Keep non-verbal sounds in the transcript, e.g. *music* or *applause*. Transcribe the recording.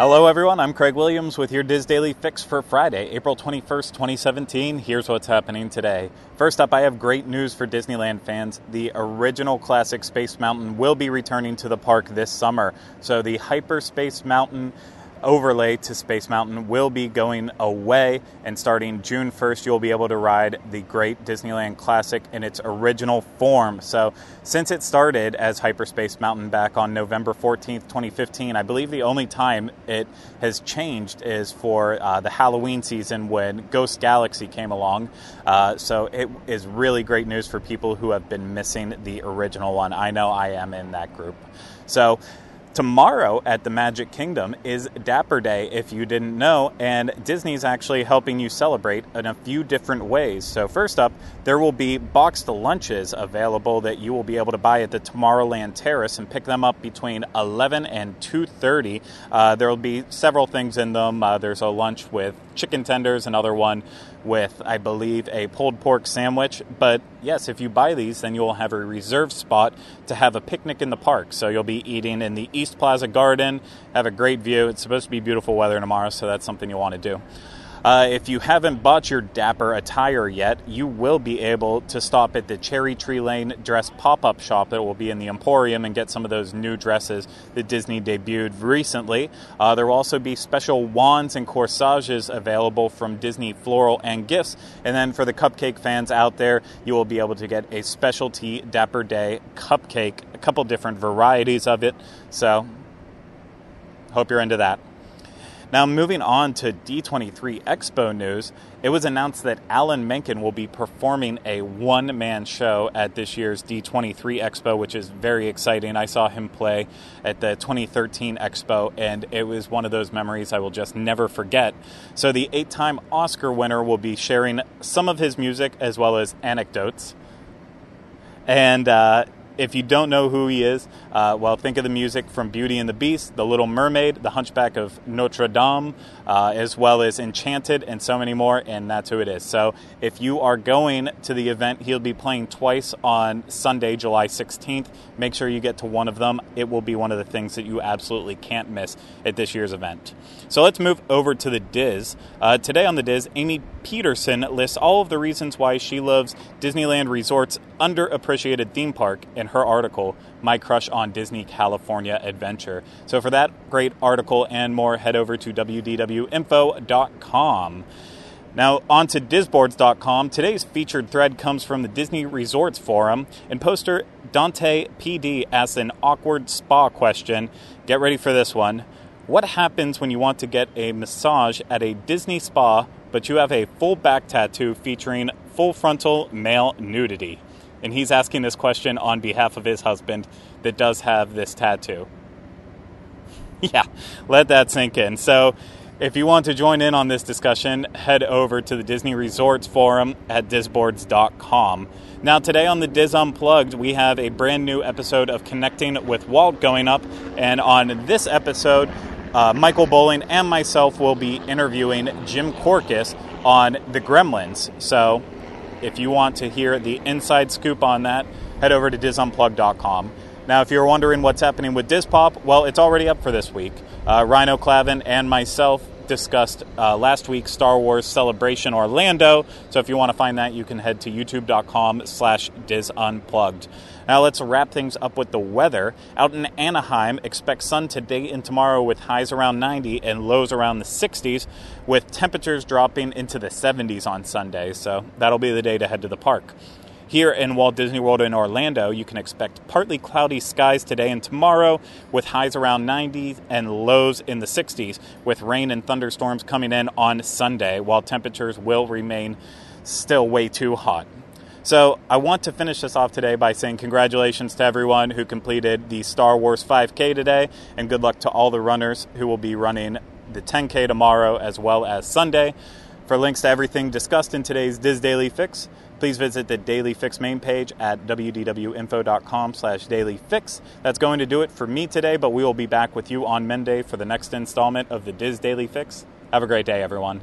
Hello, everyone. I'm Craig Williams with your DIS Daily Fix for Friday, April 21st, 2017. Here's what's happening today. First up, I have great news for Disneyland fans. The original classic Space Mountain will be returning to the park this summer. So, the Hyperspace Mountain overlay to Space Mountain will be going away, and starting June 1st, you'll be able to ride the Great Disneyland Classic in its original form. So, since it started as Hyperspace Mountain back on November 14th, 2015, I believe the only time it has changed is for uh, the Halloween season when Ghost Galaxy came along. Uh, so, it is really great news for people who have been missing the original one. I know I am in that group. So, Tomorrow at the Magic Kingdom is Dapper Day, if you didn't know, and Disney's actually helping you celebrate in a few different ways. So, first up, there will be boxed lunches available that you will be able to buy at the Tomorrowland Terrace and pick them up between 11 and 2:30. Uh, there will be several things in them. Uh, there's a lunch with chicken tenders, another one with, I believe, a pulled pork sandwich. But yes, if you buy these, then you'll have a reserved spot to have a picnic in the park. So you'll be eating in the East Plaza Garden, have a great view. It's supposed to be beautiful weather tomorrow, so that's something you'll want to do. Uh, if you haven't bought your Dapper attire yet, you will be able to stop at the Cherry Tree Lane dress pop up shop that will be in the Emporium and get some of those new dresses that Disney debuted recently. Uh, there will also be special wands and corsages available from Disney Floral and Gifts. And then for the cupcake fans out there, you will be able to get a specialty Dapper Day cupcake, a couple different varieties of it. So, hope you're into that. Now, moving on to D23 Expo news, it was announced that Alan Menken will be performing a one man show at this year's D23 Expo, which is very exciting. I saw him play at the 2013 Expo, and it was one of those memories I will just never forget. So, the eight time Oscar winner will be sharing some of his music as well as anecdotes. And uh, if you don't know who he is, uh, well, think of the music from Beauty and the Beast, The Little Mermaid, The Hunchback of Notre Dame, uh, as well as Enchanted, and so many more, and that's who it is. So if you are going to the event, he'll be playing twice on Sunday, July 16th. Make sure you get to one of them. It will be one of the things that you absolutely can't miss at this year's event. So let's move over to the DIS. Uh, today on the DIS, Amy Peterson lists all of the reasons why she loves Disneyland Resort's underappreciated theme park in her article, My Crush on Disney California Adventure. So for that great article and more, head over to wdwinfo.com. Now, on to disboards.com. Today's featured thread comes from the Disney Resorts Forum, and poster Dante PD asks an awkward spa question. Get ready for this one. What happens when you want to get a massage at a Disney spa, but you have a full back tattoo featuring full frontal male nudity? And he's asking this question on behalf of his husband that does have this tattoo. *laughs* yeah, let that sink in. So, if you want to join in on this discussion, head over to the Disney Resorts Forum at disboards.com. Now, today on the DIS Unplugged, we have a brand new episode of Connecting with Walt going up. And on this episode, uh, Michael Bowling and myself will be interviewing Jim Korkis on the Gremlins. So, if you want to hear the inside scoop on that, head over to disunplug.com. Now, if you're wondering what's happening with Dispop, well, it's already up for this week. Uh, Rhino Clavin and myself discussed uh, last week's Star Wars Celebration Orlando. So if you want to find that, you can head to youtube.com slash disunplugged. Now let's wrap things up with the weather. Out in Anaheim, expect sun today and tomorrow with highs around 90 and lows around the 60s, with temperatures dropping into the 70s on Sunday. So that'll be the day to head to the park. Here in Walt Disney World in Orlando, you can expect partly cloudy skies today and tomorrow with highs around 90 and lows in the 60s, with rain and thunderstorms coming in on Sunday, while temperatures will remain still way too hot. So, I want to finish this off today by saying congratulations to everyone who completed the Star Wars 5K today, and good luck to all the runners who will be running the 10K tomorrow as well as Sunday. For links to everything discussed in today's DIS Daily Fix, please visit the Daily Fix main page at wdwinfo.com slash dailyfix. That's going to do it for me today, but we will be back with you on Monday for the next installment of the DIS Daily Fix. Have a great day, everyone.